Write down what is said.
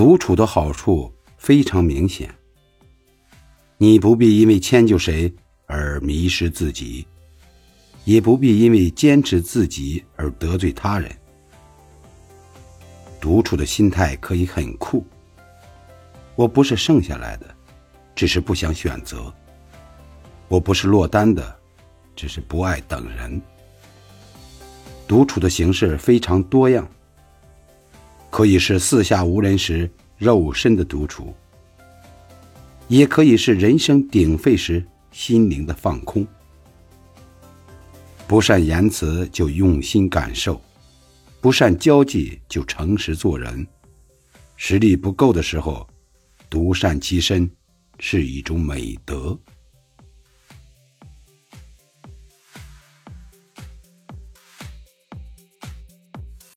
独处的好处非常明显。你不必因为迁就谁而迷失自己，也不必因为坚持自己而得罪他人。独处的心态可以很酷。我不是剩下来的，只是不想选择；我不是落单的，只是不爱等人。独处的形式非常多样，可以是四下无人时肉身的独处。也可以是人声鼎沸时心灵的放空。不善言辞就用心感受，不善交际就诚实做人。实力不够的时候，独善其身是一种美德。